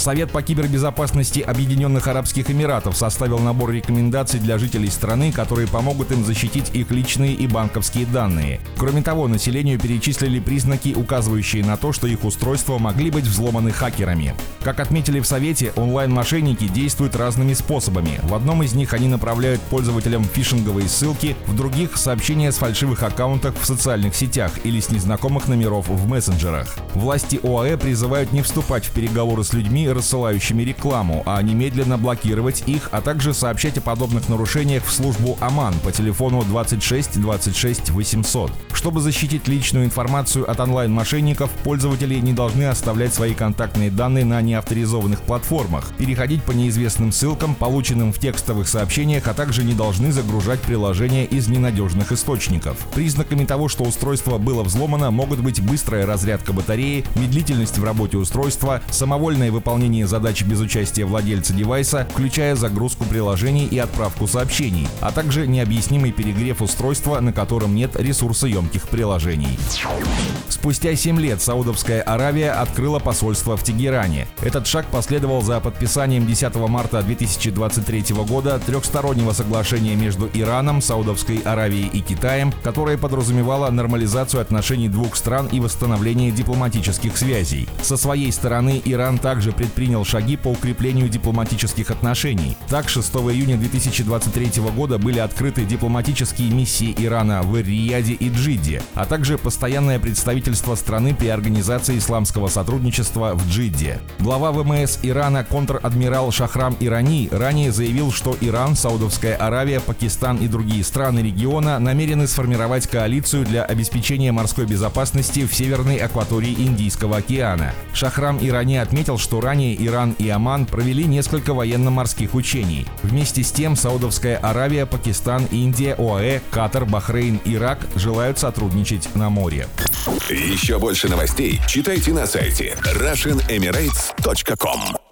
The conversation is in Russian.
Совет по кибербезопасности Объединенных Арабских Эмиратов составил набор рекомендаций для жителей страны, которые помогут им защитить их личные и банковские данные. Кроме того, населению перечислили признаки, указывающие на то, что их устройства могли быть взломаны хакерами. Как отметили в Совете, онлайн-мошенники действуют разными способами. В одном из них они направляют пользователям фишинговые ссылки, в других — сообщения с фальшивых аккаунтов в социальных сетях или с незнакомых номеров в мессенджерах. Власти ОАЭ призывают не вступать в переговоры с людьми, рассылающими рекламу, а немедленно блокировать их, а также сообщать о подобных нарушениях в службу ОМАН по телефону 26 26 800. Чтобы защитить личную информацию от онлайн-мошенников, пользователи не должны оставлять свои контактные данные на неавторизованных платформах, переходить по неизвестным ссылкам, полученным в текстовых сообщениях, а также не должны загружать приложения из ненадежных источников. Признаками того, что устройство было взломано, могут быть быстрая разрядка батареи, медлительность в работе устройства, самовольное выполнение задач без участия владельца девайса, включая загрузку приложений и отправку сообщений, а также необъяснимый перегрев устройства, на котором нет ресурсоемких приложений. Спустя 7 лет Саудовская Аравия открыла посольство в Тегеране. Этот шаг последовал за подписанием 10 марта 2023 года трехстороннего соглашения между Ираном, Саудовской Аравией и Китаем, которое подразумевало нормализацию отношений двух стран и восстановление дипломатических связей. Со своей стороны Иран также предпринял шаги по укреплению дипломатических отношений. Так, 6 июня 2023 года были открыты дипломатические миссии Ирана в Рияде и Джидде, а также постоянное представительство страны при Организации исламского сотрудничества в Джидде. Глава ВМС Ирана контр-адмирал Шахрам Ирани ранее заявил, что Иран, Саудовская Аравия, Пакистан и другие страны региона намерены сформировать коалицию для обеспечения морской безопасности в северной акватории Индийского океана. Шахрам Ирани отметил, что ранее Иран и Оман провели несколько военно-морских учений. Вместе с тем Саудовская Аравия, Пакистан, Индия, ОАЭ, Катар, Бахрейн, Ирак желают сотрудничать на море. Еще больше новостей читайте на сайте RussianEmirates.com